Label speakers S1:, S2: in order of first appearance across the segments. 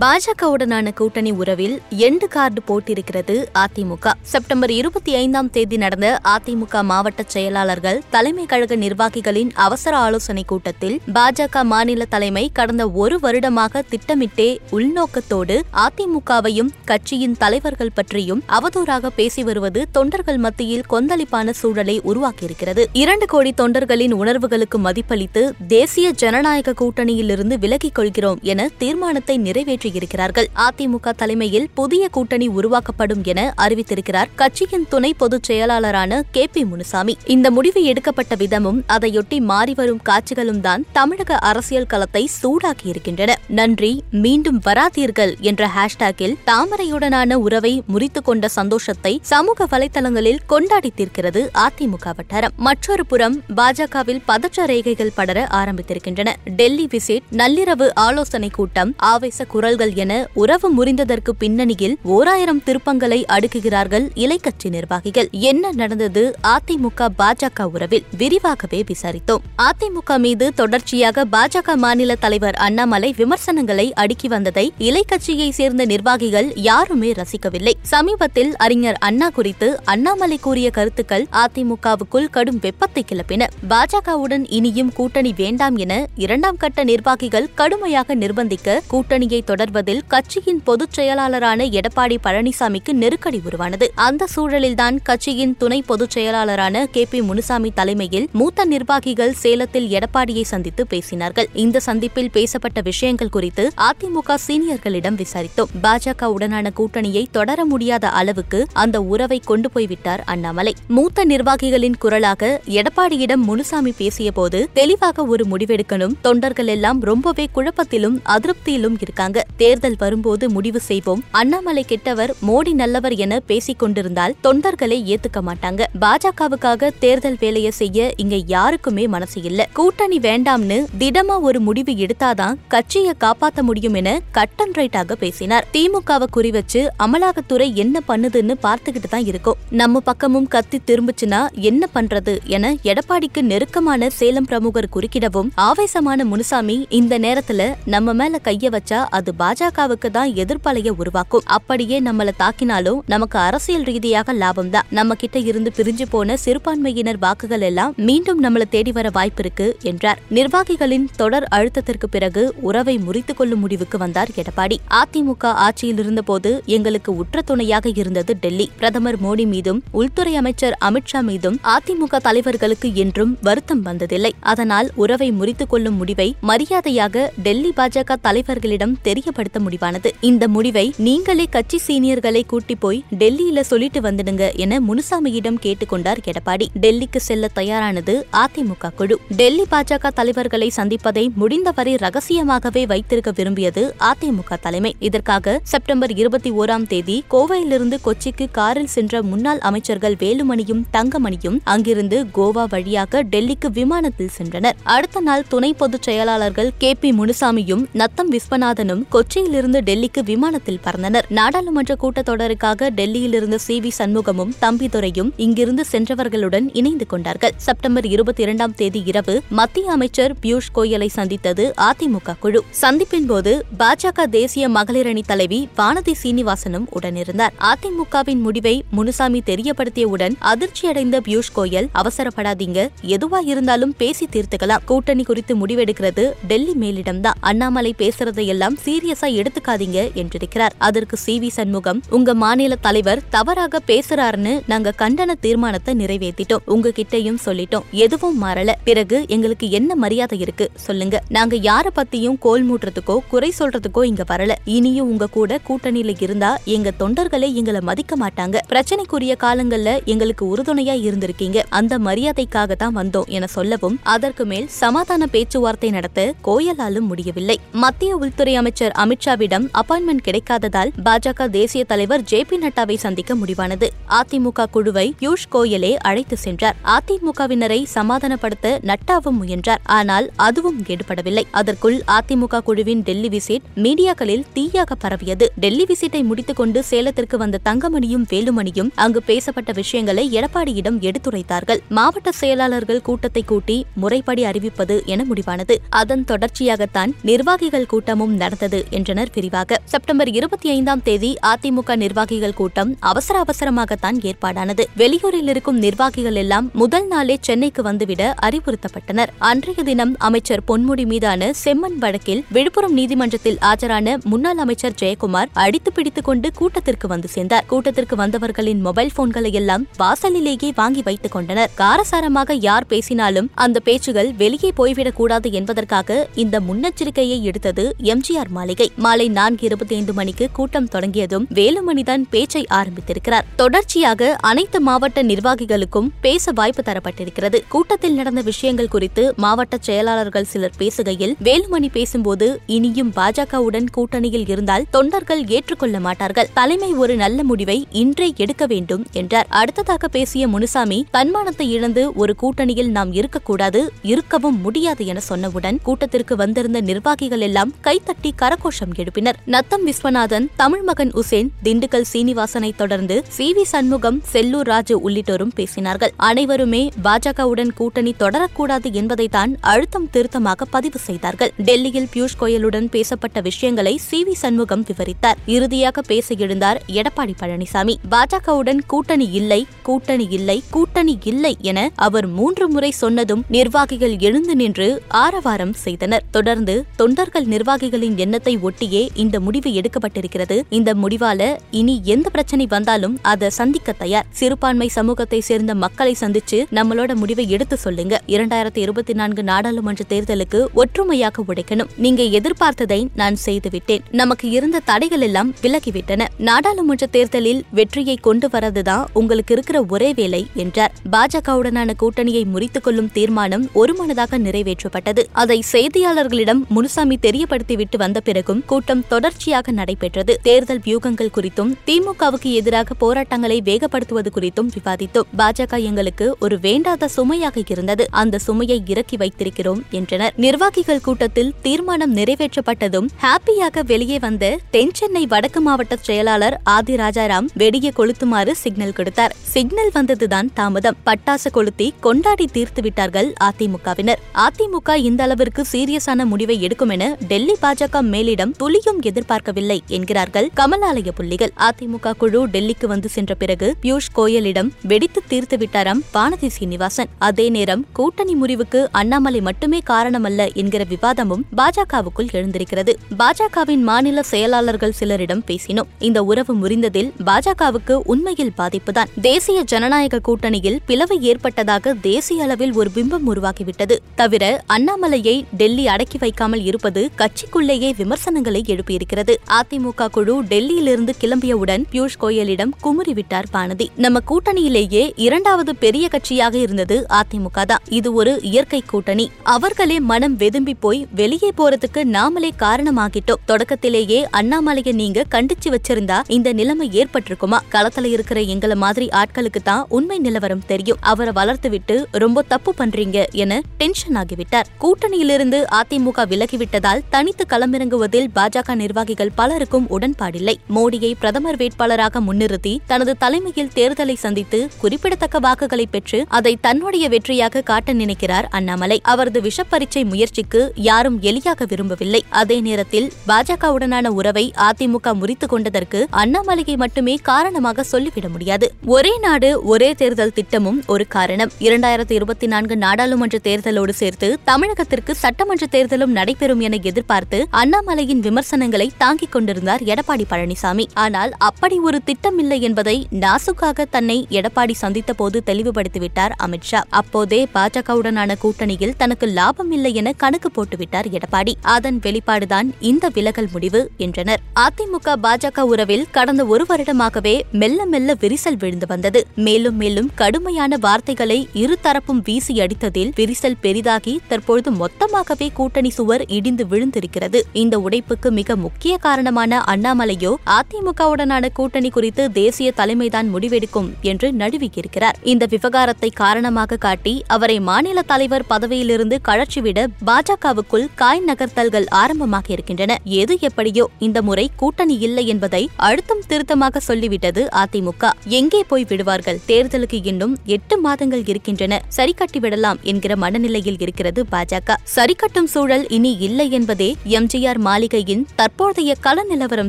S1: பாஜகவுடனான கூட்டணி உறவில் end card போட்டிருக்கிறது அதிமுக. செப்டம்பர் இருபத்தி ஐந்தாம் தேதி நடந்த அதிமுக மாவட்ட செயலாளர்கள் தலைமை கழக நிர்வாகிகளின் அவசர ஆலோசனை கூட்டத்தில் பாஜக மாநில தலைமை கடந்த ஒரு வருடமாக திட்டமிட்டே உள்நோக்கத்தோடு அதிமுகவையும் கட்சியின் தலைவர்கள் பற்றியும் அவதூறாக பேசி வருவது தொண்டர்கள் மத்தியில் கொந்தளிப்பான சூழலை உருவாக்கியிருக்கிறது. இரண்டு கோடி தொண்டர்களின் உணர்வுகளுக்கு மதிப்பளித்து தேசிய ஜனநாயக கூட்டணியிலிருந்து விலகிக் கொள்கிறோம் என தீர்மானத்தை நிறைவேற்றி இருக்கிறார்கள் அதிமுக தலைமையில் புதிய கூட்டணி உருவாக்கப்படும் என அறிவித்திருக்கிறார் கட்சியின் துணை பொதுச் செயலாளரான கே பி முனுசாமி. இந்த முடிவு எடுக்கப்பட்ட விதமும் அதையொட்டி மாறிவரும் காட்சிகளும் தான் தமிழக அரசியல் களத்தை சூடாக்கியிருக்கின்றன நன்றி மீண்டும் வராதீர்கள் என்ற ஹேஷ்டேக்கில் தாமரையுடனான உறவை முறித்துக் கொண்ட சந்தோஷத்தை சமூக வலைதளங்களில் கொண்டாடி தீர்க்கிறது அதிமுக வட்டாரம். மற்றொரு புறம் பாஜகவில் பதற்ற ரேகைகள் படர ஆரம்பித்திருக்கின்றன. டெல்லி விசிட் நள்ளிரவு ஆலோசனை கூட்டம் ஆவேச குரல் குரல்கள் என உறவு முறிந்ததற்கு பின்னணியில் ஓராயிரம் திருப்பங்களை அடுக்குகிறார்கள் இலைக்கட்சி நிர்வாகிகள். என்ன நடந்தது? அதிமுக பாஜக உறவில் விரிவாகவே விசாரித்தோம். அதிமுக மீது தொடர்ச்சியாக பாஜக மாநில தலைவர் அண்ணாமலை விமர்சனங்களை அடுக்கி வந்ததை இலைக்கட்சியை சேர்ந்த நிர்வாகிகள் யாருமே ரசிக்கவில்லை. சமீபத்தில் அறிஞர் அண்ணா குறித்து அண்ணாமலை கூறிய கருத்துக்கள் அதிமுகவுக்குள் கடும் வெப்பத்தை கிளப்பின. பாஜகவுடன் இனியும் கூட்டணி வேண்டாம் என இரண்டாம் கட்ட நிர்வாகிகள் கடுமையாக நிர்பந்திக்க கூட்டணியை தொடர் தொடர்வதில் கட்சியின் பொதுச் செயலாளரான எடப்பாடி பழனிசாமிக்கு நெருக்கடி உருவானது. அந்த சூழலில்தான் கட்சியின் துணை பொதுச் செயலாளரான கே பி முனுசாமி தலைமையில் மூத்த நிர்வாகிகள் சேலத்தில் எடப்பாடியை சந்தித்து பேசினார்கள். இந்த சந்திப்பில் பேசப்பட்ட விஷயங்கள் குறித்து அதிமுக சீனியர்களிடம் விசாரித்தோம். பாஜக உடனான கூட்டணியை தொடர முடியாத அளவுக்கு அந்த உறவை கொண்டு போய்விட்டார் அண்ணாமலை. மூத்த நிர்வாகிகளின் குரலாக எடப்பாடியிடம் முனுசாமி பேசியபோது தெளிவாக ஒரு முடிவெடுக்கணும். தொண்டர்கள் எல்லாம் ரொம்பவே குழப்பத்திலும் அதிருப்தியிலும் இருக்காங்க. தேர்தல் வரும்போது முடிவு செய்வோம். அண்ணாமலை கெட்டவர் மோடி நல்லவர் என பேசிக் கொண்டிருந்தால் தொண்டர்களை ஏத்துக்க மாட்டாங்க. பாஜகவுக்காக தேர்தல் வேலையை செய்ய இங்க யாருக்குமே மனசு இல்ல. கூட்டணி வேண்டாம்னு திடமா ஒரு முடிவு எடுத்தாதான் கட்சியை காப்பாத்த முடியும் என கட் அண்ட் ரைட்டாக பேசினார். திமுகவை குறிவச்சு அமலாக்கத்துறை என்ன பண்ணுதுன்னு பார்த்துக்கிட்டு தான் இருக்கும். நம்ம பக்கமும் கத்தி திரும்புச்சுன்னா என்ன பண்றது என எடப்பாடிக்கு நெருக்கமான சேலம் பிரமுகர் குறுக்கிடவும் ஆவேசமான முனுசாமி இந்த நேரத்துல நம்ம மேல கைய வச்சா அது பாஜகவுக்கு தான் எதிர்ப்பலைய உருவாக்கும். அப்படியே நம்மள தாக்கினாலும் நமக்கு அரசியல் ரீதியாக லாபம் தான். நம்ம கிட்ட இருந்து பிரிஞ்சு போன சிறுபான்மையினர் வாக்குகள் எல்லாம் மீண்டும் நம்மள தேடி வர வாய்ப்பிருக்கு என்றார். நிர்வாகிகளின் தொடர் அழுத்தத்திற்கு பிறகு உறவை முறித்துக் கொள்ளும் முடிவுக்கு வந்தார் எடப்பாடி. அதிமுக ஆட்சியில் இருந்தபோது எங்களுக்கு உற்ற துணையாக இருந்தது டெல்லி. பிரதமர் மோடி மீதும் உள்துறை அமைச்சர் அமித்ஷா மீதும் அதிமுக தலைவர்களுக்கு என்றும் வருத்தம் வந்ததில்லை. அதனால் உறவை முறித்துக் கொள்ளும் முடிவை மரியாதையாக டெல்லி பாஜக தலைவர்களிடம் தெரியப்படுத்த முடிவானது. இந்த முடிவை நீங்களே கட்சி சீனியர்களை கூட்டி போய் டெல்லியில சொல்லிட்டு வந்துடுங்க என முனுசாமியிடம் கேட்டுக்கொண்டார் எடப்பாடி. டெல்லிக்கு செல்ல தயாரானது அதிமுக குழு. டெல்லி பாஜக தலைவர்களை சந்திப்பதை முடிந்தவரை ரகசியமாகவே வைத்திருக்க விரும்பியது அதிமுக தலைமை. இதற்காக செப்டம்பர் இருபத்தி ஓராம் தேதி கோவையிலிருந்து கொச்சிக்கு காரில் சென்ற முன்னாள் அமைச்சர்கள் வேலுமணியும் தங்கமணியும் அங்கிருந்து கோவா வழியாக டெல்லிக்கு விமானத்தில் சென்றனர். அடுத்த நாள் துணை பொதுச் செயலாளர்கள் கே பி முனுசாமியும் நத்தம் விஸ்வநாதனும் கொச்சியிலிருந்து டெல்லிக்கு விமானத்தில் பறந்தனர். நாடாளுமன்ற கூட்டத்தொடருக்காக டெல்லியிலிருந்து சி. வி. சண்முகமும் தம்பிதுரையும் இங்கிருந்து சென்றவர்களுடன் இணைந்து கொண்டார்கள். செப்டம்பர் இருபத்தி இரண்டாம் தேதி இரவு மத்திய அமைச்சர் பியூஷ் கோயலை சந்தித்தது அதிமுக குழு. சந்திப்பின் போது பாஜக தேசிய மகளிர் அணி தலைவி வானதி சீனிவாசனும் உடனிருந்தார். அதிமுகவின் முடிவை முனுசாமி தெரியப்படுத்தியவுடன் அதிர்ச்சியடைந்த பியூஷ் கோயல் அவசரப்படாதீங்க எதுவா இருந்தாலும் பேசி தீர்த்துக்கலாம். கூட்டணி குறித்து முடிவெடுக்கிறது டெல்லி மேலிடம்தான். அண்ணாமலை பேசுறதையெல்லாம் சீரியஸா எடுத்துக்காதீங்க என்றிருக்கிறார். அதற்கு சி. வி. சண்முகம் உங்க மாநில தலைவர் தவறாக பேசுறாருன்னு நாங்க கண்டன தீர்மானத்தை நிறைவேற்றிட்டோம் உங்ககிட்டயும் சொல்லிட்டோம். எதுவும் மாறல. பிறகு எங்களுக்கு என்ன மரியாதை இருக்கு? சொல்லுங்க. நாங்க யார பத்தியும் கோல் மூட்டுறதுக்கோ குறை சொல்றதுக்கோ இங்க வரல. இனியும் உங்க கூட கூட்டணியில இருந்தா எங்க தொண்டர்களே எங்களை மதிக்க மாட்டாங்க. பிரச்சனைக்குரிய காலங்கள்ல எங்களுக்கு உறுதுணையா இருந்திருக்கீங்க. அந்த மரியாதைக்காக தான் வந்தோம் என சொல்லவும் அதற்கு மேல் சமாதான பேச்சுவார்த்தை நடத்த கோயலாலும் முடியவில்லை. மத்திய உள்துறை அமைச்சர் அமித்ஷாவிடம் அப்பாயின்மெண்ட் கிடைக்காததால் பாஜக தேசிய தலைவர் ஜே பி நட்டாவை சந்திக்க முடிவானது. அதிமுக குழுவை பியூஷ் கோயலே அழைத்து சென்றார். அதிமுகவினரை சமாதானப்படுத்த நட்டாவும் முயன்றார். ஆனால் அதுவும் ஈடுபடவில்லை. அதற்குள் அதிமுக குழுவின் டெல்லி விசிட் மீடியாக்களில் தீயாக பரவியது. டெல்லி விசிட்டை முடித்துக் கொண்டு சேலத்திற்கு வந்த தங்கமணியும் வேலுமணியும் அங்கு பேசப்பட்ட விஷயங்களை எடப்பாடியிடம் எடுத்துரைத்தார்கள். மாவட்ட செயலாளர்கள் கூட்டத்தை கூட்டி முறைப்படி அறிவிப்பது என முடிவானது. அதன் தொடர்ச்சியாகத்தான் நிர்வாகிகள் கூட்டமும் நடந்தது என்றனர். விரிவாக செப்டம்பர் இருபத்தி ஐந்தாம் தேதி அதிமுக நிர்வாகிகள் கூட்டம் அவசர அவசரமாகத்தான் ஏற்பாடானது. வெளியூரில் இருக்கும் நிர்வாகிகள் எல்லாம் முதல் நாளே சென்னைக்கு வந்துவிட அறிவுறுத்தப்பட்டனர். அன்றைய தினம் அமைச்சர் பொன்முடி மீதான செம்மன் வழக்கில் விழுப்புரம் நீதிமன்றத்தில் ஆஜரான முன்னாள் அமைச்சர் ஜெயக்குமார் அடித்து பிடித்துக் கொண்டு கூட்டத்திற்கு வந்து சேர்ந்தார். கூட்டத்திற்கு வந்தவர்களின் மொபைல் போன்களை எல்லாம் வாசலிலேயே வாங்கி வைத்துக் கொண்டனர். காரசாரமாக யார் பேசினாலும் அந்த பேச்சுகள் வெளியே போய்விடக் கூடாது என்பதற்காக இந்த முன்னெச்சரிக்கையை எடுத்தது எம்ஜிஆர் மாளிகை. மாலை நான்கு இருபத்தி ஐந்து மணிக்கு கூட்டம் தொடங்கியதும் வேலுமணிதான் பேச்சை ஆரம்பித்திருக்கிறார். தொடர்ச்சியாக அனைத்து மாவட்ட நிர்வாகிகளுக்கும் பேச வாய்ப்பு தரப்பட்டிருக்கிறது. கூட்டத்தில் நடந்த விஷயங்கள் குறித்து மாவட்ட செயலாளர்கள் சிலர் பேசுகையில் வேலுமணி பேசும்போது இனியும் பாஜகவுடன் கூட்டணியில் இருந்தால் தொண்டர்கள் ஏற்றுக்கொள்ள மாட்டார்கள். தலைமை ஒரு நல்ல முடிவை இன்றே எடுக்க வேண்டும் என்றார். அடுத்ததாக பேசிய முனுசாமி தன்மானத்தை இழந்து ஒரு கூட்டணியில் நாம் இருக்கக்கூடாது இருக்கவும் முடியாது என சொன்னவுடன் கூட்டத்திற்கு வந்திருந்த நிர்வாகிகள் எல்லாம் கைத்தட்டி கரகோஷம் எழுப்பினர். நத்தம் விஸ்வநாதன் தமிழ் மகன் உசேன் திண்டுக்கல் சீனிவாசனை தொடர்ந்து சி. வி. சண்முகம் செல்லூர் ராஜு உள்ளிட்டோரும் பேசினார்கள். அனைவருமே பாஜகவுடன் கூட்டணி தொடரக்கூடாது என்பதைத்தான் அழுத்தம் திருத்தமாக பதிவு செய்தார்கள். டெல்லியில் பியூஷ் கோயலுடன் பேசப்பட்ட விஷயங்களை சி. வி. சண்முகம் விவரித்தார். இறுதியாக பேச எழுந்தார் எடப்பாடி பழனிசாமி. பாஜகவுடன் கூட்டணி இல்லை கூட்டணி இல்லை கூட்டணி இல்லை என அவர் மூன்று முறை சொன்னதும் நிர்வாகிகள் எழுந்து நின்று ஆரவாரம் செய்தனர். தொடர்ந்து தொண்டர்கள் நிர்வாகிகளின் எண்ணத்தை ஒட்டியே இந்த முடிவு எடுக்கப்பட்டிருக்கிறது. இந்த முடிவால இனி எந்த பிரச்சனை வந்தாலும் அதை சந்திக்க தயார். சிறுபான்மை சமூகத்தை சேர்ந்த மக்களை சந்திச்சு நம்மளோட முடிவை எடுத்து சொல்லுங்க. இரண்டாயிரத்தி இருபத்தி நான்கு நாடாளுமன்ற தேர்தலுக்கு ஒற்றுமையாக உடைக்கணும். நீங்க எதிர்பார்த்ததை நான் செய்துவிட்டேன். நமக்கு இருந்த தடைகள் எல்லாம் விலகிவிட்டன. நாடாளுமன்ற தேர்தலில் வெற்றியை கொண்டு வரதுதான் உங்களுக்கு இருக்கிற ஒரே வேலை என்றார். பாஜகவுடனான கூட்டணியை முறித்துக் கொள்ளும் தீர்மானம் ஒருமனதாக நிறைவேற்றப்பட்டது. அதை செய்தியாளர்களிடம் முனுசாமி தெரியப்படுத்திவிட்டு வந்த பிறகு வரைக்கும் கூட்டம் தொடர்ச்சியாக நடைபெற்றது. தேர்தல் வியூகங்கள் குறித்தும் திமுகவுக்கு எதிராக போராட்டங்களை வேகப்படுத்துவது குறித்தும் விவாதித்தோம். பாஜக எங்களுக்கு ஒரு வேண்டாத சுமையாக இருந்தது. அந்த சுமையை இறக்கி வைத்திருக்கிறோம் என்றனர். நிர்வாகிகள் கூட்டத்தில் தீர்மானம் நிறைவேற்றப்பட்டதும் ஹாப்பியாக வெளியே வந்த தென் சென்னை வடக்கு மாவட்ட செயலாளர் ஆதி ராஜாராம் வெடியை கொளுத்துமாறு சிக்னல் கொடுத்தார். சிக்னல் வந்ததுதான் தாமதம். பட்டாசு கொளுத்தி கொண்டாடி தீர்த்து விட்டார்கள் அதிமுகவினர். அதிமுக இந்த அளவிற்கு சீரியஸான முடிவை எடுக்கும் என டெல்லி பாஜக மேலிட மேலிடம் துளியும் எதிர்பார்க்கவில்லை என்கிறார்கள் கமலாலய புள்ளிகள். அதிமுக குழு டெல்லிக்கு வந்து சென்ற பிறகு பியூஷ் கோயலிடம் வெடித்து தீர்த்து விட்டாராம் வானதி சீனிவாசன். அதே நேரம் கூட்டணி முறிவுக்கு அண்ணாமலை மட்டுமே காரணமல்ல என்கிற விவாதமும் பாஜகவுக்குள் எழுந்திருக்கிறது. பாஜகவின் மாநில செயலாளர்கள் சிலரிடம் பேசினோம். இந்த உறவு முறிந்ததில் பாஜகவுக்கு உண்மையில் பாதிப்புதான். தேசிய ஜனநாயக கூட்டணியில் பிளவு ஏற்பட்டதாக தேசிய அளவில் ஒரு பிம்பம் உருவாகிவிட்டது. தவிர அண்ணாமலையை டெல்லி அடக்கி வைக்காமல் இருப்பது கட்சிக்குள்ளேயே விமர்சனங்களை எழுப்பியிருக்கிறது. அதிமுக குழு டெல்லியிலிருந்து கிளம்பியவுடன் பியூஷ் கோயலிடம் குமுறிவிட்டார் பானதி. நம்ம கூட்டணியிலேயே இரண்டாவது பெரிய கட்சியாக இருந்தது அதிமுக தான். இது ஒரு இயற்கை கூட்டணி. அவர்களே மனம் வெதும்பி போய் வெளியே போறதுக்கு நாமளே காரணமாகிட்டோம். தொடக்கத்திலேயே அண்ணாமலையை நீங்க கண்டிச்சு வச்சிருந்தா இந்த நிலைமை ஏற்பட்டிருக்குமா? களத்துல இருக்கிற எங்கள மாதிரி ஆட்களுக்கு தான் உண்மை நிலவரம் தெரியும். அவரை வளர்த்து விட்டு ரொம்ப தப்பு பண்றீங்க என டென்ஷன் ஆகிவிட்டார். கூட்டணியிலிருந்து அதிமுக விலகிவிட்டதால் தனித்து களமிறங்குவது வழங்குவதில் பாஜக நிர்வாகிகள் பலருக்கும் உடன்பாடில்லை. மோடியை பிரதமர் வேட்பாளராக முன்னிறுத்தி தனது தலைமையில் தேர்தலை சந்தித்து குறிப்பிடத்தக்க வாக்குகளை பெற்று அதை தன்னுடைய வெற்றியாக காட்ட நினைக்கிறார் அண்ணாமலை. அவரது விஷப்பரீட்சை முயற்சிக்கு யாரும் எளியாக விரும்பவில்லை. அதே நேரத்தில் பாஜகவுடனான உறவை அதிமுக முறித்துக் கொண்டதற்கு அண்ணாமலையை மட்டுமே காரணமாக சொல்லிவிட முடியாது. ஒரே நாடு ஒரே தேர்தல் திட்டமும் ஒரு காரணம். இரண்டாயிரத்தி இருபத்தி நான்கு நாடாளுமன்ற தேர்தலோடு சேர்த்து தமிழகத்திற்கு சட்டமன்ற தேர்தலும் நடைபெறும் என எதிர்பார்த்து அண்ணாமலை அண்ணாமலையின் விமர்சனங்களை தாங்கிக் கொண்டிருந்தார் எடப்பாடி பழனிசாமி. ஆனால் அப்படி ஒரு திட்டம் இல்லை என்பதை நாசுக்காக தன்னை எடப்பாடி சந்தித்த போது தெளிவுபடுத்திவிட்டார் அமித்ஷா அப்போதே பாஜகவுடனான கூட்டணியில் தனக்கு லாபம் இல்லை என கணக்கு போட்டுவிட்டார் எடப்பாடி. அதன் வெளிப்பாடுதான் இந்த விலகல் முடிவு என்றனர். அதிமுக பாஜக உறவில் கடந்த ஒரு வருடமாகவே மெல்ல மெல்ல விரிசல் விழுந்து வந்தது. மேலும் மேலும் கடுமையான வார்த்தைகளை இருதரப்பும் வீசி அடித்ததில் விரிசல் பெரிதாகி தற்பொழுது மொத்தமாகவே கூட்டணி சுவர் இடிந்து விழுந்திருக்கிறது. இந்த உடைப்புக்கு மிக முக்கிய காரணமான அண்ணாமலையோ அதிமுகவுடனான கூட்டணி குறித்து தேசிய தலைமைதான் முடிவெடுக்கும் என்று நழுவியிருக்கிறார் இந்த விவகாரத்தை காரணமாக காட்டி அவரை மாநில தலைவர் பதவியிலிருந்து கழற்றிவிட பாஜகவுக்குள் காய் நகர்த்தல்கள் ஆரம்பமாக இருக்கின்றன. எது எப்படியோ இந்த முறை கூட்டணி இல்லை என்பதை அழுத்தம் திருத்தமாக சொல்லிவிட்டது அதிமுக. எங்கே போய் விடுவார்கள்? தேர்தலுக்கு இன்னும் எட்டு மாதங்கள் இருக்கின்றன. சரி கட்டிவிடலாம் என்கிற மனநிலையில் இருக்கிறது பாஜக. சரி கட்டும் சூழல் இனி இல்லை என்பதே எம்ஜிஆர் மாளிகையின் தற்போதைய கள நிலவரம்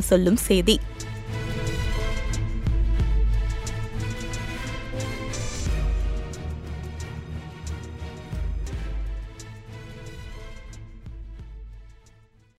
S1: சொல்லும் செய்தி.